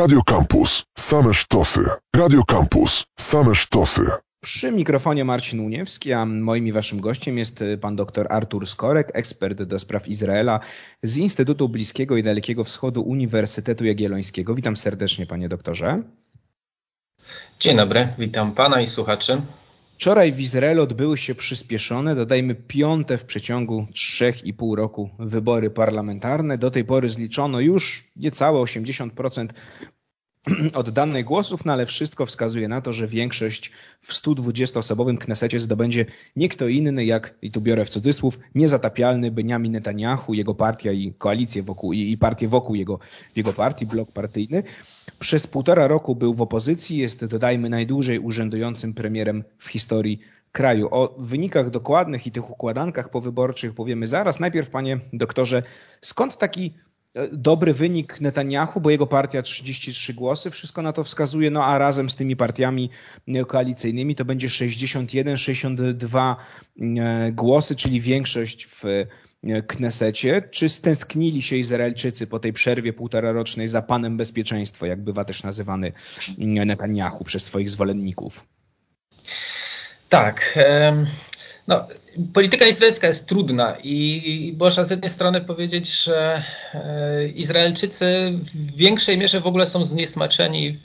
Radio Campus. Same sztosy. Radio Campus. Same sztosy. Przy mikrofonie Marcin Uniewski, a moim i waszym gościem jest pan dr Artur Skorek, ekspert do spraw Izraela z Instytutu Bliskiego i Dalekiego Wschodu Uniwersytetu Jagiellońskiego. Witam serdecznie, panie doktorze. Dzień dobry, witam pana i słuchaczy. Wczoraj w Izraelu odbyły się przyspieszone, dodajmy piąte w przeciągu trzech i pół roku wybory parlamentarne. Do tej pory zliczono już niecałe 80% oddanych głosów, no ale wszystko wskazuje na to, że większość w 120-osobowym Knesecie zdobędzie nie kto inny jak, i tu biorę w cudzysłów, niezatapialny Benjamin Netanyahu, jego partia i koalicję wokół, i, partie wokół jego, jego partii, blok partyjny. Przez półtora roku był w opozycji, jest dodajmy najdłużej urzędującym premierem w historii kraju. O wynikach dokładnych i tych układankach powyborczych powiemy zaraz. Najpierw, panie doktorze, skąd taki dobry wynik Netanyahu, bo jego partia 33 głosy, wszystko na to wskazuje, no a razem z tymi partiami koalicyjnymi to będzie 61, 62 e, głosy, czyli większość w e, Knesecie. Czy stęsknili się Izraelczycy po tej przerwie półtorarocznej za panem bezpieczeństwo, jak bywa też nazywany Netanyahu przez swoich zwolenników? Tak. No, polityka izraelska jest trudna i można z jednej strony powiedzieć, że e, Izraelczycy w większej mierze w ogóle są zniesmaczeni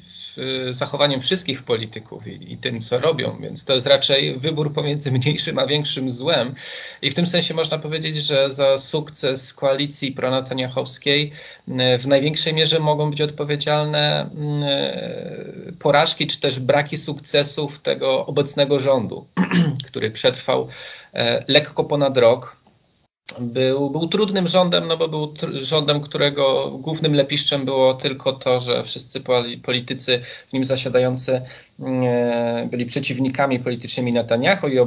zachowaniem wszystkich polityków i, i, tym, co robią, więc to jest raczej wybór pomiędzy mniejszym a większym złem. I w tym sensie można powiedzieć, że za sukces koalicji pronataniachowskiej w największej mierze mogą być odpowiedzialne porażki czy też braki sukcesów tego obecnego rządu, który przetrwał lekko ponad rok był, był trudnym rządem, no bo był rządem, którego głównym lepiszczem było tylko to, że wszyscy politycy w nim zasiadający mm, byli przeciwnikami politycznymi Netanyahu i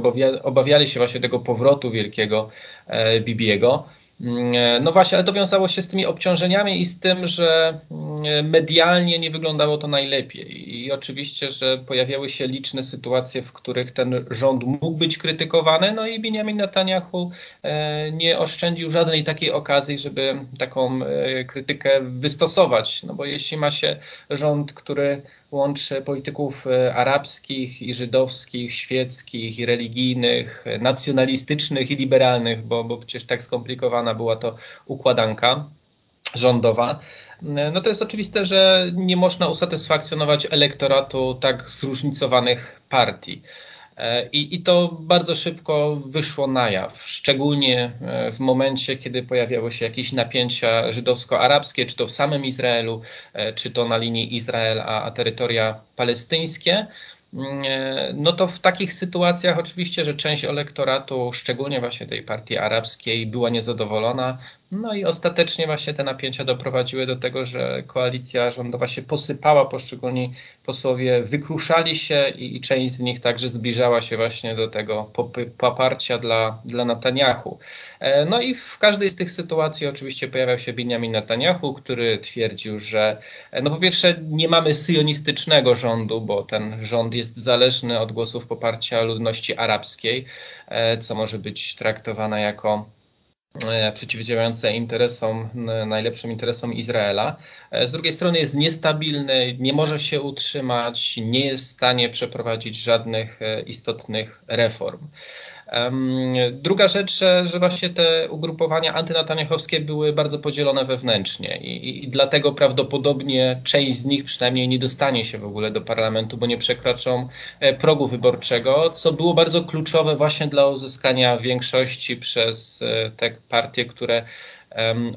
obawiali się właśnie tego powrotu wielkiego e, Bibiego. Mm, no właśnie, ale to wiązało się z tymi obciążeniami i z tym, że mm, medialnie nie wyglądało to najlepiej. I oczywiście, że pojawiały się liczne sytuacje, w których ten rząd mógł być krytykowany, no i Benjamin Netanyahu e, nie oszczędził żadnej takiej okazji, żeby taką e, krytykę wystosować. No bo jeśli ma się rząd, który łączy polityków e, arabskich i żydowskich, świeckich i religijnych, nacjonalistycznych i liberalnych, bo, bo przecież tak była to układanka rządowa, no to jest oczywiste, że nie można usatysfakcjonować elektoratu tak zróżnicowanych partii. E, I, I to bardzo szybko wyszło na jaw, szczególnie e, w momencie, kiedy pojawiały się jakieś napięcia żydowsko-arabskie, czy to w samym Izraelu, e, czy to na linii Izrael a, a terytoria palestyńskie. Mm, no to w takich sytuacjach oczywiście, że część elektoratu, szczególnie właśnie tej partii arabskiej, była niezadowolona, no i ostatecznie właśnie te napięcia doprowadziły do tego, że koalicja rządowa się posypała, poszczególni posłowie wykruszali się i, i część z nich także zbliżała się właśnie do tego poparcia dla, dla Netanyahu. E, no i w każdej z tych sytuacji oczywiście pojawiał się Benjamin Netanyahu, który twierdził, że e, no po pierwsze nie mamy syjonistycznego rządu, bo ten rząd jest zależny od głosów poparcia ludności arabskiej, e, co może być traktowane jako przeciwdziałające interesom, najlepszym interesom Izraela. E, z drugiej strony jest niestabilny, nie może się utrzymać, nie jest w stanie przeprowadzić żadnych e, istotnych reform. Druga rzecz, że, że właśnie te ugrupowania antynataniachowskie były bardzo podzielone wewnętrznie i, i, dlatego prawdopodobnie część z nich przynajmniej nie dostanie się w ogóle do parlamentu, bo nie przekroczą e, progu wyborczego, co było bardzo kluczowe właśnie dla uzyskania większości przez e, te partie, które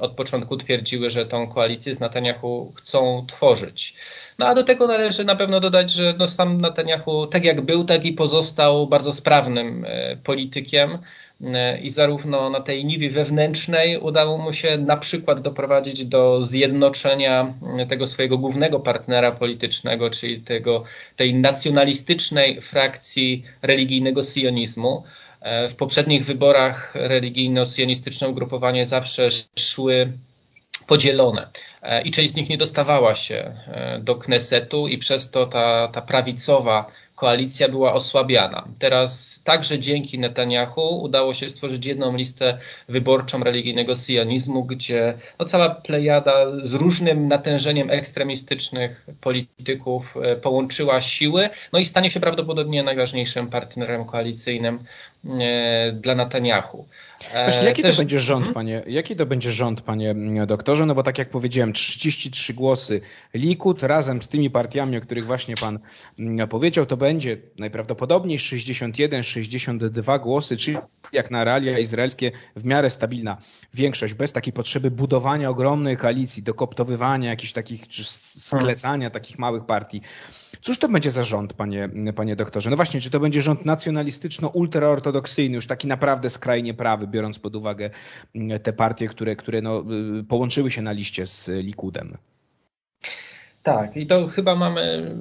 od początku twierdziły, że tą koalicję z Netanyahu chcą tworzyć. No a do tego należy na pewno dodać, że no sam Netanyahu tak jak był, tak i pozostał bardzo sprawnym e, politykiem e, i zarówno na tej niwie wewnętrznej udało mu się na przykład doprowadzić do zjednoczenia e, tego swojego głównego partnera politycznego, czyli tego, tej nacjonalistycznej frakcji religijnego sionizmu. W poprzednich wyborach religijno-sionistyczne ugrupowanie zawsze szły podzielone i część z nich nie dostawała się e, do Knesetu i przez to ta, ta prawicowa koalicja była osłabiana. Teraz także dzięki Netanyahu udało się stworzyć jedną listę wyborczą religijnego sionizmu, gdzie no, cała plejada z różnym natężeniem ekstremistycznych polityków e, połączyła siły, no i stanie się prawdopodobnie najważniejszym partnerem koalicyjnym e, dla Netanyahu. Właśnie, jaki Też... to będzie rząd, hmm? panie, jaki to będzie rząd, panie doktorze? No bo tak jak powiedziałem, 33 głosy Likud razem z tymi partiami, o których właśnie pan powiedział, to będzie najprawdopodobniej 61-62 głosy, czyli jak na realia izraelskie w miarę stabilna większość, bez takiej potrzeby budowania ogromnej koalicji, dokoptowywania jakichś takich, czy sklecania takich małych partii. Cóż to będzie za rząd, panie, panie doktorze? No właśnie, czy to będzie rząd nacjonalistyczno-ultraortodoksyjny, już taki naprawdę skrajnie prawy, biorąc pod uwagę te partie, które, które no, y, połączyły się na liście z Likudem? Tak, i to chyba mamy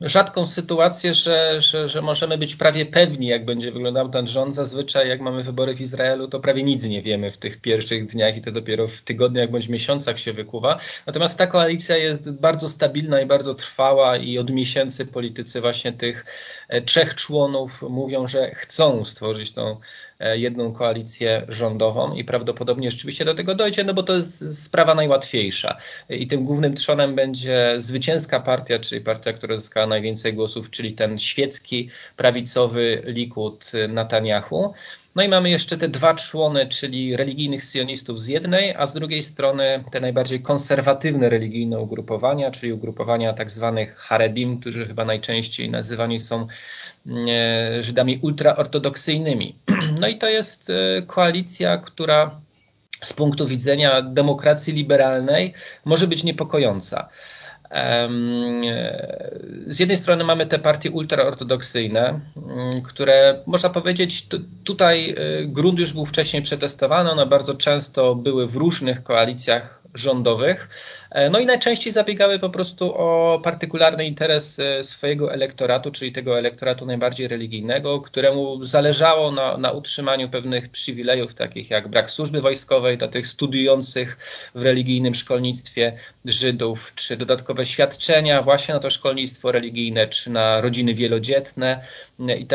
rzadką sytuację, że, że, że, możemy być prawie pewni, jak będzie wyglądał ten rząd. Zazwyczaj, jak mamy wybory w Izraelu, to prawie nic nie wiemy w tych pierwszych dniach i to dopiero w tygodniach bądź miesiącach się wykuwa. Natomiast ta koalicja jest bardzo stabilna i bardzo trwała i od miesięcy politycy właśnie tych e, trzech członów mówią, że chcą stworzyć tą jedną koalicję rządową i prawdopodobnie rzeczywiście do tego dojdzie, no bo to jest sprawa najłatwiejsza. I tym głównym trzonem będzie zwycięska partia, czyli partia, która zyskała najwięcej głosów, czyli ten świecki, prawicowy Likud Netanyahu. No i mamy jeszcze te dwa człony, czyli religijnych sionistów z jednej, a z drugiej strony te najbardziej konserwatywne religijne ugrupowania, czyli ugrupowania tak zwanych Haredim, którzy chyba najczęściej nazywani są E, Żydami ultraortodoksyjnymi. No i to jest e, koalicja, która z punktu widzenia demokracji liberalnej może być niepokojąca. Z jednej strony mamy te partie ultraortodoksyjne, które można powiedzieć, tutaj grunt już był wcześniej przetestowany, one bardzo często były w różnych koalicjach rządowych, E, no i najczęściej zabiegały po prostu o partykularny interes swojego elektoratu, czyli tego elektoratu najbardziej religijnego, któremu zależało na, na utrzymaniu pewnych przywilejów, takich jak brak służby wojskowej dla tych studiujących w religijnym szkolnictwie Żydów, czy dodatkowe świadczenia właśnie na to szkolnictwo religijne, czy na rodziny wielodzietne e, i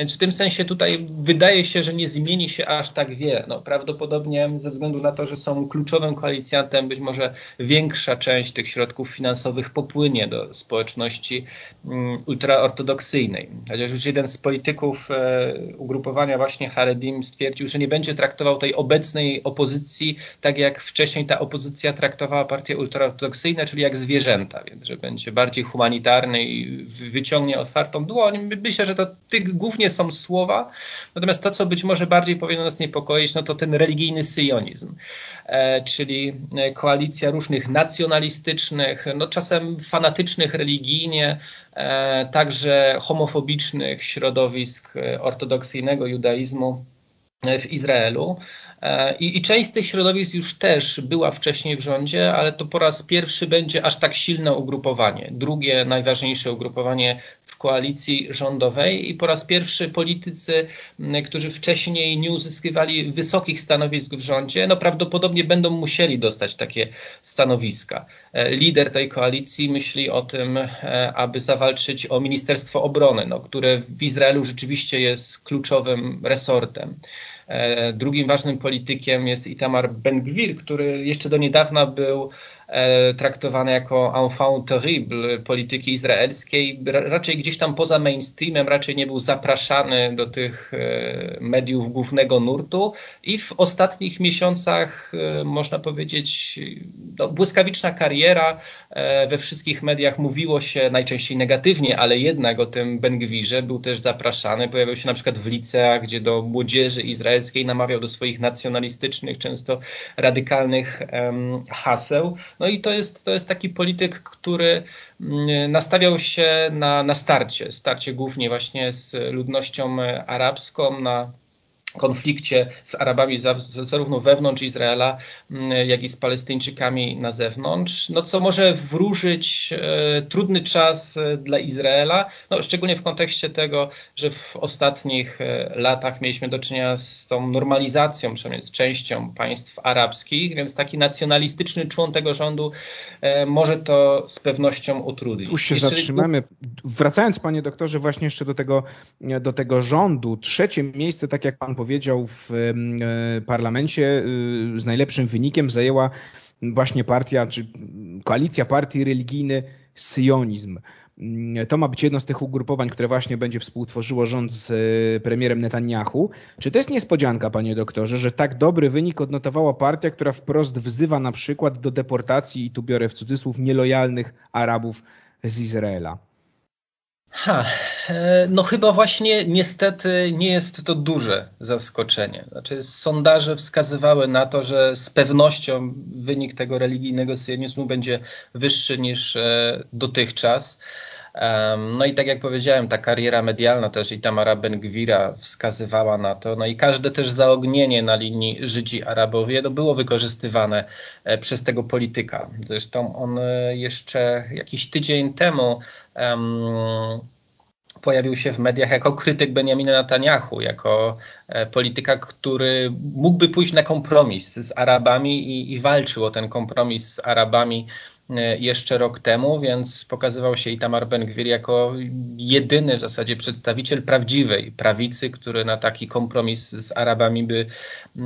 Więc w tym sensie tutaj wydaje się, że nie zmieni się aż tak wiele. No, prawdopodobnie ze względu na to, że są kluczowym koalicjantem, być może większa część tych środków finansowych popłynie do społeczności mm, ultraortodoksyjnej. Chociaż już jeden z polityków e, ugrupowania właśnie Haredim stwierdził, że nie będzie traktował tej obecnej opozycji tak jak wcześniej ta opozycja traktowała partie ultraortodoksyjne, czyli jak zwierzęta, więc że będzie bardziej humanitarny i wyciągnie otwartą dłoń. Myślę, że to tych głównie są słowa, natomiast to, co być może bardziej powinno nas niepokoić, no to ten religijny syjonizm, e, czyli e, koalicja różnych nacjonalistycznych, no czasem fanatycznych religijnie, e, także homofobicznych środowisk ortodoksyjnego judaizmu w Izraelu. I, I, część z tych środowisk już też była wcześniej w rządzie, ale to po raz pierwszy będzie aż tak silne ugrupowanie. Drugie najważniejsze ugrupowanie w koalicji rządowej i po raz pierwszy politycy, którzy wcześniej nie uzyskiwali wysokich stanowisk w rządzie, no prawdopodobnie będą musieli dostać takie stanowiska. E, lider tej koalicji myśli o tym, e, aby zawalczyć o Ministerstwo Obrony, no, które w Izraelu rzeczywiście jest kluczowym resortem. E, drugim ważnym politykiem jest Itamar Ben-Gvir, który jeszcze do niedawna był E, traktowany jako enfant terrible polityki izraelskiej, raczej gdzieś tam poza mainstreamem, raczej nie był zapraszany do tych e, mediów głównego nurtu i w ostatnich miesiącach e, można powiedzieć no, błyskawiczna kariera we wszystkich mediach mówiło się najczęściej negatywnie, ale jednak o tym Bengwirze był też zapraszany, pojawiał się na przykład w liceach, gdzie do młodzieży izraelskiej namawiał do swoich nacjonalistycznych, często radykalnych haseł. No i to jest, to jest taki polityk, który mm, nastawiał się na, na starcie, starcie głównie właśnie z ludnością arabską, na konflikcie z Arabami zarówno wewnątrz Izraela, mm, jak i z Palestyńczykami na zewnątrz, no co może wróżyć e, trudny czas e, dla Izraela, no szczególnie w kontekście tego, że w ostatnich e, latach mieliśmy do czynienia z tą normalizacją, przynajmniej z częścią państw arabskich, więc taki nacjonalistyczny człon tego rządu może to z pewnością utrudnić. Tu się jeszcze... zatrzymamy. Wracając panie doktorze właśnie jeszcze do tego, do tego rządu, trzecie miejsce, tak jak pan powiedział, w e, parlamencie y, z najlepszym wynikiem zajęła właśnie partia, czy koalicja partii religijny Syjonizm. Mm, to ma być jedno z tych ugrupowań, które właśnie będzie współtworzyło rząd z e, premierem Netanyahu. Czy to jest niespodzianka, panie doktorze, że tak dobry wynik odnotowała partia, która wprost wzywa na przykład do deportacji, i tu biorę w cudzysłów, nielojalnych Arabów z Izraela? Ha, e, no chyba właśnie niestety nie jest to duże zaskoczenie. Znaczy sondaże wskazywały na to, że z pewnością wynik tego religijnego sionizmu będzie wyższy niż e, dotychczas. No i tak jak powiedziałem, ta kariera medialna też i Tamara Ben-Gwira wskazywała na to. No i każde też zaognienie na linii Żydzi-Arabowie to było wykorzystywane e, przez tego polityka. Zresztą on jeszcze jakiś tydzień temu um, pojawił się w mediach jako krytyk Benjamina Netanyahu, jako e, polityka, który mógłby pójść na kompromis z Arabami i, i walczył o ten kompromis z Arabami e, jeszcze rok temu, więc pokazywał się Itamar Ben-Gvir jako jedyny w zasadzie przedstawiciel prawdziwej prawicy, który na taki kompromis z Arabami by e,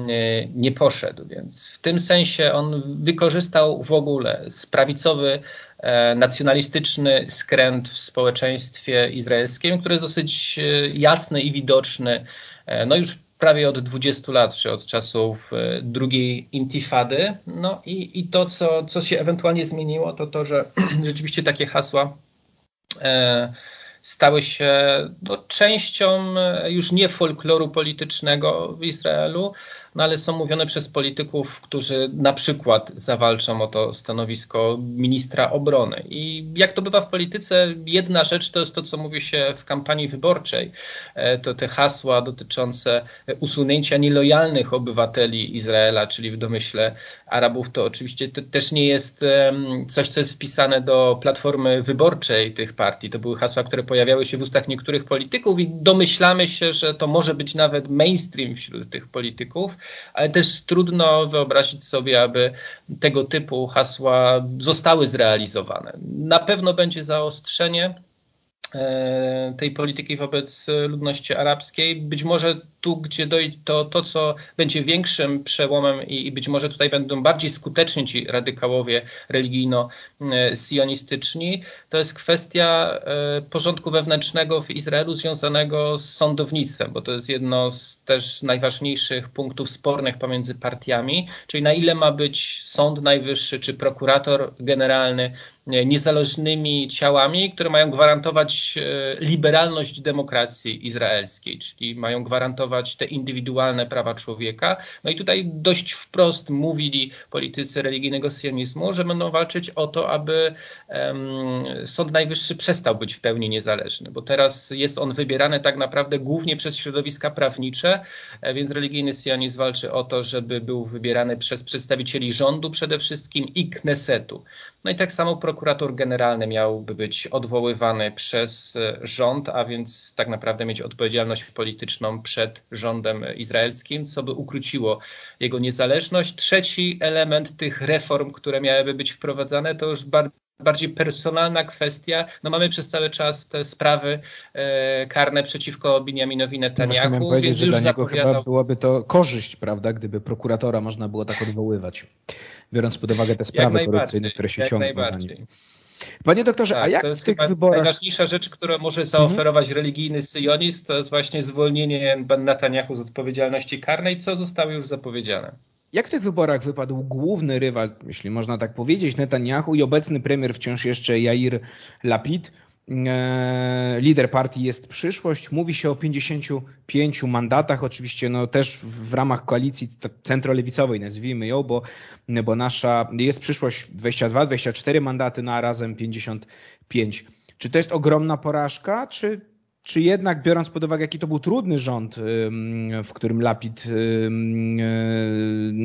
nie poszedł. Więc w tym sensie on wykorzystał w ogóle sprawicowy E, nacjonalistyczny skręt w społeczeństwie izraelskim, który jest dosyć e, jasny i widoczny e, no już prawie od 20 lat, czy od czasów drugiej intifady. No i, i to, co, co się ewentualnie zmieniło, to to, że rzeczywiście takie hasła stały się no, częścią już nie folkloru politycznego w Izraelu, no ale są mówione przez polityków, którzy na przykład zawalczą o to stanowisko ministra obrony. I jak to bywa w polityce, jedna rzecz to jest to, co mówi się w kampanii wyborczej. E, to te hasła dotyczące usunięcia nielojalnych obywateli Izraela, czyli w domyśle Arabów, to oczywiście to też nie jest coś, co jest wpisane do platformy wyborczej tych partii. To były hasła, które pojawiały się w ustach niektórych polityków i domyślamy się, że to może być nawet mainstream wśród tych polityków ale też trudno wyobrazić sobie, aby tego typu hasła zostały zrealizowane. Na pewno będzie zaostrzenie tej polityki wobec ludności arabskiej. Być może tu, gdzie dojdzie to, to, co będzie większym przełomem i, i być może tutaj będą bardziej skuteczni ci radykałowie religijno-sionistyczni, to jest kwestia e, porządku wewnętrznego w Izraelu związanego z sądownictwem, bo to jest jedno z też najważniejszych punktów spornych pomiędzy partiami, czyli na ile ma być Sąd Najwyższy czy prokurator generalny niezależnymi ciałami, które mają gwarantować e, liberalność demokracji izraelskiej, czyli mają gwarantować te indywidualne prawa człowieka. No i tutaj dość wprost mówili politycy religijnego sionizmu, że będą walczyć o to, aby Sąd Najwyższy przestał być w pełni niezależny, bo teraz jest on wybierany tak naprawdę głównie przez środowiska prawnicze, e, więc religijny sionizm walczy o to, żeby był wybierany przez przedstawicieli rządu przede wszystkim i Knesetu. No i tak samo prokurator generalny miałby być odwoływany przez e, rząd, a więc tak naprawdę mieć odpowiedzialność polityczną przed rządem izraelskim, co by ukróciło jego niezależność. Trzeci element tych reform, które miałyby być wprowadzane, to już bardzo bardziej personalna kwestia. No mamy przez cały czas te sprawy e, karne przeciwko Benjaminowi Netanyahu. Powiedzieć, więc że dla niego chyba byłaby to korzyść, prawda, gdyby prokuratora można było tak odwoływać, biorąc pod uwagę te sprawy korupcyjne, które się ciągną za nim. Panie doktorze, tak, a jak to jest w tych wyborach... Najważniejsza rzecz, którą może zaoferować mhm. religijny syjonizm, to jest właśnie zwolnienie Netanyahu z odpowiedzialności karnej, co zostało już zapowiedziane. Jak w tych wyborach wypadł główny rywal, jeśli można tak powiedzieć, Netanyahu i obecny premier wciąż jeszcze Jair Lapid? E, lider partii jest przyszłość. Mówi się o 55 mandatach, oczywiście no też w ramach koalicji centrolewicowej, nazwijmy ją, bo, bo nasza jest przyszłość 22, 24 mandaty, no a razem 55. Czy to jest ogromna porażka, czy czy jednak biorąc pod uwagę, jaki to był trudny rząd, w którym Lapid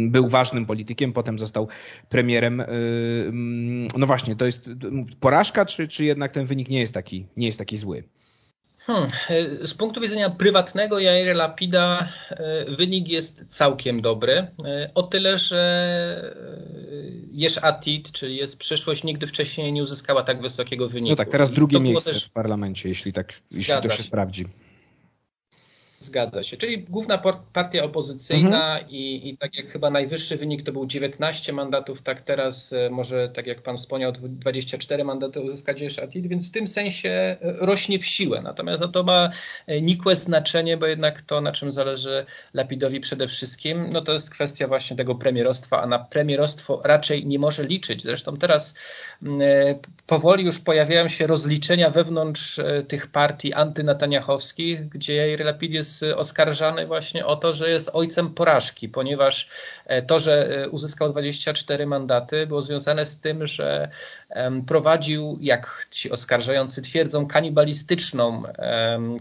był ważnym politykiem, potem został premierem, no właśnie, to jest porażka, czy, czy jednak ten wynik nie jest taki, nie jest taki zły? Hmm. Z punktu widzenia prywatnego Jaira Lapida e, wynik jest całkiem dobry. E, o tyle, że Jesh Atid, czyli jest przyszłość, nigdy wcześniej nie uzyskała tak wysokiego wyniku. No tak, teraz drugie miejsce też... w parlamencie, jeśli tak jeśli to się sprawdzi. Zgadza się. Czyli główna partia opozycyjna mhm. i, i tak jak chyba najwyższy wynik to był 19 mandatów, tak teraz e, może, tak jak pan wspomniał, 24 mandaty uzyskać Atid, więc w tym sensie e, rośnie w siłę. Natomiast no, to ma e, nikłe znaczenie, bo jednak to, na czym zależy Lapidowi przede wszystkim, no to jest kwestia właśnie tego premierostwa, a na premierostwo raczej nie może liczyć. Zresztą teraz powoli już pojawiają się rozliczenia wewnątrz tych partii antynataniachowskich, gdzie Jair Lapid jest jest oskarżany właśnie o to, że jest ojcem porażki, ponieważ e, to, że e, uzyskał 24 mandaty, było związane z tym, że prowadził, jak ci oskarżający twierdzą, kanibalistyczną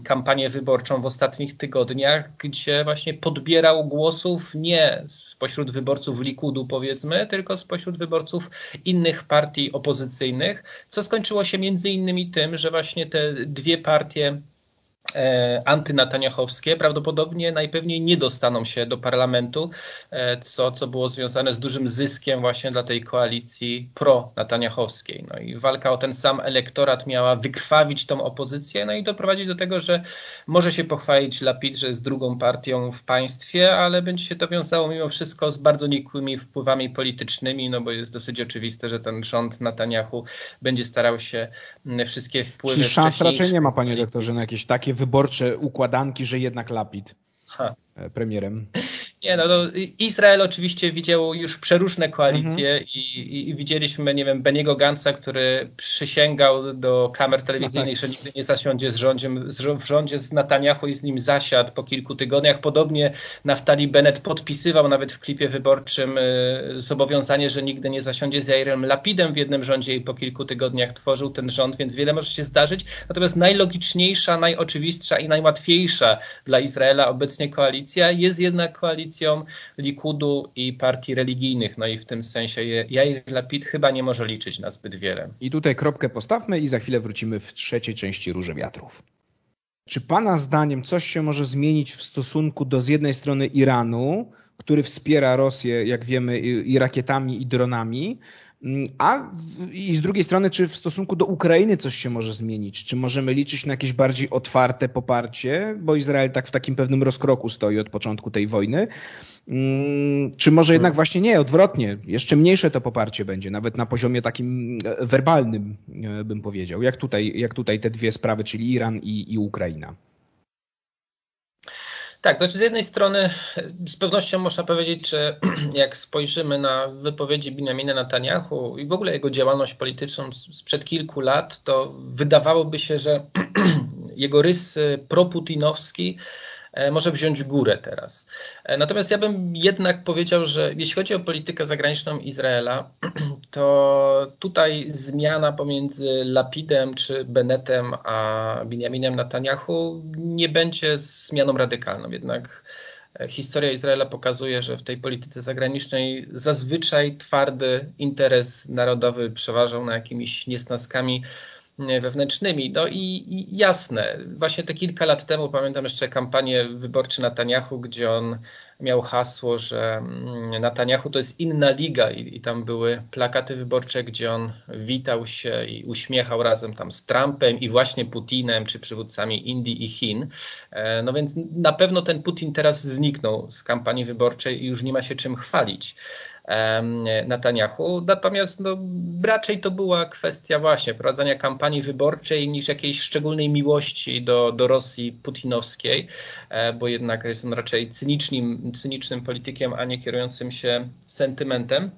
kampanię wyborczą w ostatnich tygodniach, gdzie właśnie podbierał głosów nie spośród wyborców Likudu, powiedzmy, tylko spośród wyborców innych partii opozycyjnych, co skończyło się między innymi tym, że właśnie te dwie partie antynataniachowskie prawdopodobnie najpewniej nie dostaną się do parlamentu, e, co, co było związane z dużym zyskiem właśnie dla tej koalicji pro-nataniachowskiej. No i walka o ten sam elektorat miała wykrwawić tą opozycję, no i doprowadzić do tego, że może się pochwalić Lapid, że jest drugą partią w państwie, ale będzie się to wiązało mimo wszystko z bardzo nikłymi wpływami politycznymi, no bo jest dosyć oczywiste, że ten rząd Netanyahu będzie starał się wszystkie wpływy... Czyli szans raczej nie ma, panie doktorze, na jakieś takie wyborcze układanki, że jednak Lapid ha. E, premierem. Nie, no, no, Izrael oczywiście widział już przeróżne koalicje mhm. i, i, widzieliśmy, nie wiem, Beniego Gansa, który przysięgał do kamer telewizyjnych, no tak. że nigdy nie zasiądzie z rządziem, w rządzie z Netanyahu i z nim zasiadł po kilku tygodniach. Podobnie Naftali Bennett podpisywał nawet w klipie wyborczym e, zobowiązanie, że nigdy nie zasiądzie z Jairem Lapidem w jednym rządzie i po kilku tygodniach tworzył ten rząd, więc wiele może się zdarzyć. Natomiast najlogiczniejsza, najoczywistsza i najłatwiejsza dla Izraela obecnie koalicja jest jednak koalicja koalicją Likudu i partii religijnych. No i w tym sensie Jair Lapid chyba nie może liczyć na zbyt wiele. I tutaj kropkę postawmy i za chwilę wrócimy w trzeciej części Róże Wiatrów. Czy Pana zdaniem coś się może zmienić w stosunku do z jednej strony Iranu, który wspiera Rosję, jak wiemy, i rakietami, i dronami, a i z drugiej strony, czy w stosunku do Ukrainy coś się może zmienić? Czy możemy liczyć na jakieś bardziej otwarte poparcie, bo Izrael tak w takim pewnym rozkroku stoi od początku tej wojny? Mm, czy może jednak właśnie nie, odwrotnie, jeszcze mniejsze to poparcie będzie, nawet na poziomie takim e, werbalnym, e, bym powiedział. Jak tutaj, jak tutaj te dwie sprawy, czyli Iran i, i Ukraina? Tak, to znaczy z jednej strony z pewnością można powiedzieć, że jak spojrzymy na wypowiedzi Benjamina Netanyahu i w ogóle jego działalność polityczną sprzed kilku lat, to wydawałoby się, że jego rys proputinowski E, może wziąć górę teraz. E, natomiast ja bym jednak powiedział, że jeśli chodzi o politykę zagraniczną Izraela, to tutaj zmiana pomiędzy Lapidem czy Bennettem a Benjaminem Netanyahu nie będzie zmianą radykalną. Jednak e, historia Izraela pokazuje, że w tej polityce zagranicznej zazwyczaj twardy interes narodowy przeważał na jakimiś niesnaskami wewnętrznymi. No i, i, jasne, właśnie te kilka lat temu pamiętam jeszcze kampanię wyborczą Netanyahu, gdzie on miał hasło, że mm, Netanyahu to jest inna liga i, i, tam były plakaty wyborcze, gdzie on witał się i uśmiechał razem tam z Trumpem i właśnie Putinem, czy przywódcami Indii i Chin. E, no więc na pewno ten Putin teraz zniknął z kampanii wyborczej i już nie ma się czym chwalić. Netanyahu. Natomiast no, raczej to była kwestia właśnie prowadzenia kampanii wyborczej niż jakiejś szczególnej miłości do, do Rosji putinowskiej, e, bo jednak jest on raczej cynicznym, cynicznym politykiem, a nie kierującym się sentymentem.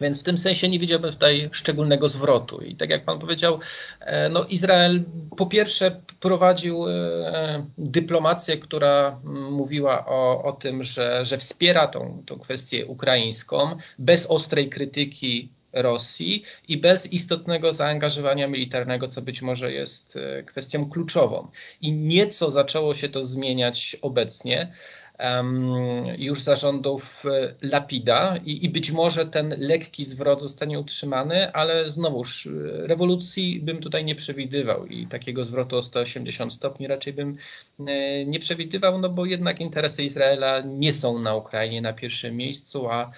Więc w tym sensie nie widziałbym tutaj szczególnego zwrotu. I tak jak pan powiedział, e, no Izrael po pierwsze prowadził e, dyplomację, która mówiła o, o tym, że, że wspiera tą, tą kwestię ukraińską bez ostrej krytyki Rosji i bez istotnego zaangażowania militarnego, co być może jest kwestią kluczową. I nieco zaczęło się to zmieniać obecnie już zarządów e, Lapida i, i być może ten lekki zwrot zostanie utrzymany, ale znowuż e, rewolucji bym tutaj nie przewidywał i takiego zwrotu o 180 stopni raczej bym e, nie przewidywał, no bo jednak interesy Izraela nie są na Ukrainie na pierwszym miejscu, a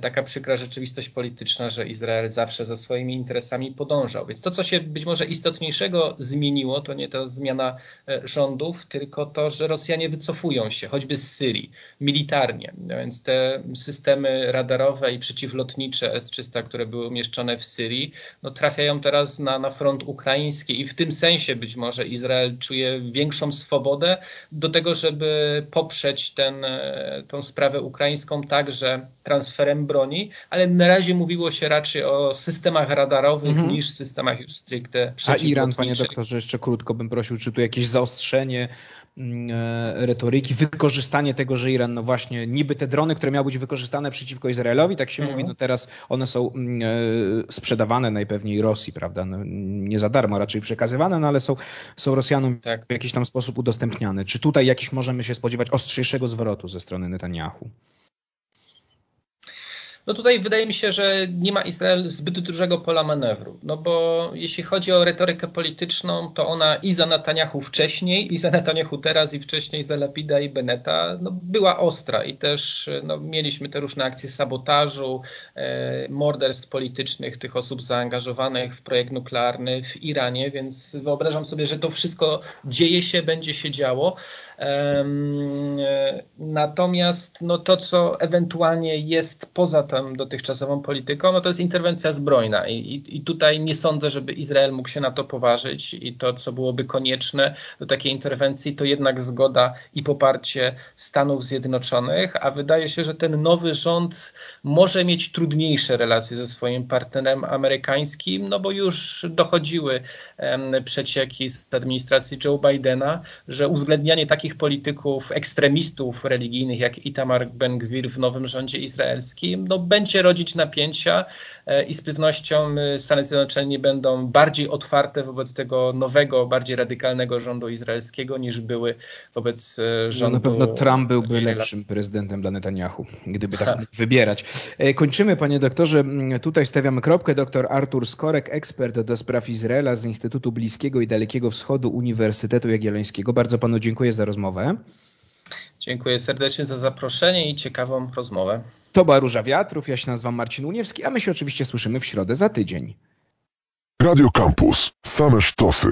taka przykra rzeczywistość polityczna, że Izrael zawsze ze swoimi interesami podążał. Więc to, co się być może istotniejszego zmieniło, to nie ta zmiana e, rządów, tylko to, że Rosjanie wycofują się, choćby z Syrii, militarnie. Więc te systemy radarowe i przeciwlotnicze S-300, które były umieszczone w Syrii, no, trafiają teraz na, na front ukraiński i w tym sensie być może Izrael czuje większą swobodę do tego, żeby poprzeć ten, e, sprawę ukraińską także transferem broni, ale na razie mówiło się raczej o systemach radarowych mhm. niż systemach już stricte A Iran, panie doktorze, jeszcze krótko bym prosił, czy tu jakieś zaostrzenie mm, e, retoryki, wykorzystanie tego, że Iran, no właśnie, niby te drony, które miały być wykorzystane przeciwko Izraelowi, tak się mhm. mówi, no teraz one są mm, e, sprzedawane najpewniej Rosji, prawda, no, nie za darmo raczej przekazywane, no ale są, są Rosjanom tak. w jakiś tam sposób udostępniane. Czy tutaj jakiś możemy się spodziewać ostrzejszego zwrotu ze strony Netanyahu? No tutaj wydaje mi się, że nie ma Izrael zbyt dużego pola manewru. No bo jeśli chodzi o retorykę polityczną, to ona i za Netanyahu wcześniej, i za Netanyahu teraz, i wcześniej za Lapida i Beneta, no była ostra i też no, mieliśmy te różne akcje sabotażu, e, morderstw politycznych tych osób zaangażowanych w projekt nuklearny w Iranie, więc wyobrażam sobie, że to wszystko dzieje się, będzie się działo. E, natomiast no, to, co ewentualnie jest poza tą dotychczasową polityką, no to jest interwencja zbrojna. I, i, i tutaj nie sądzę, żeby Izrael mógł się na to poważyć i to, co byłoby konieczne do takiej interwencji, to jednak zgoda i poparcie Stanów Zjednoczonych, a wydaje się, że ten nowy rząd może mieć trudniejsze relacje ze swoim partnerem amerykańskim, no bo już dochodziły przecieki z administracji Joe Bidena, że uwzględnianie takich polityków, ekstremistów religijnych jak Itamar Ben-Gvir w nowym rządzie izraelskim, no będzie rodzić napięcia e, i z pewnością e, Stany Zjednoczone będą bardziej otwarte wobec tego nowego, bardziej radykalnego rządu izraelskiego niż były wobec e, rządu. No na pewno Trump byłby lepszym prezydentem dla Netanyahu, gdyby tak mógł wybierać. Kończymy, panie doktorze. Tutaj stawiamy kropkę. Doktor Artur Skorek, ekspert do spraw Izraela z Instytutu Bliskiego i Dalekiego Wschodu Uniwersytetu Jagiellońskiego. Bardzo panu dziękuję za rozmowę. Dziękuję serdecznie za zaproszenie i ciekawą rozmowę. To była Róża Wiatrów, ja się nazywam Marcin Uniewski, a my się oczywiście słyszymy w środę za tydzień. Radio Campus. Same sztosy.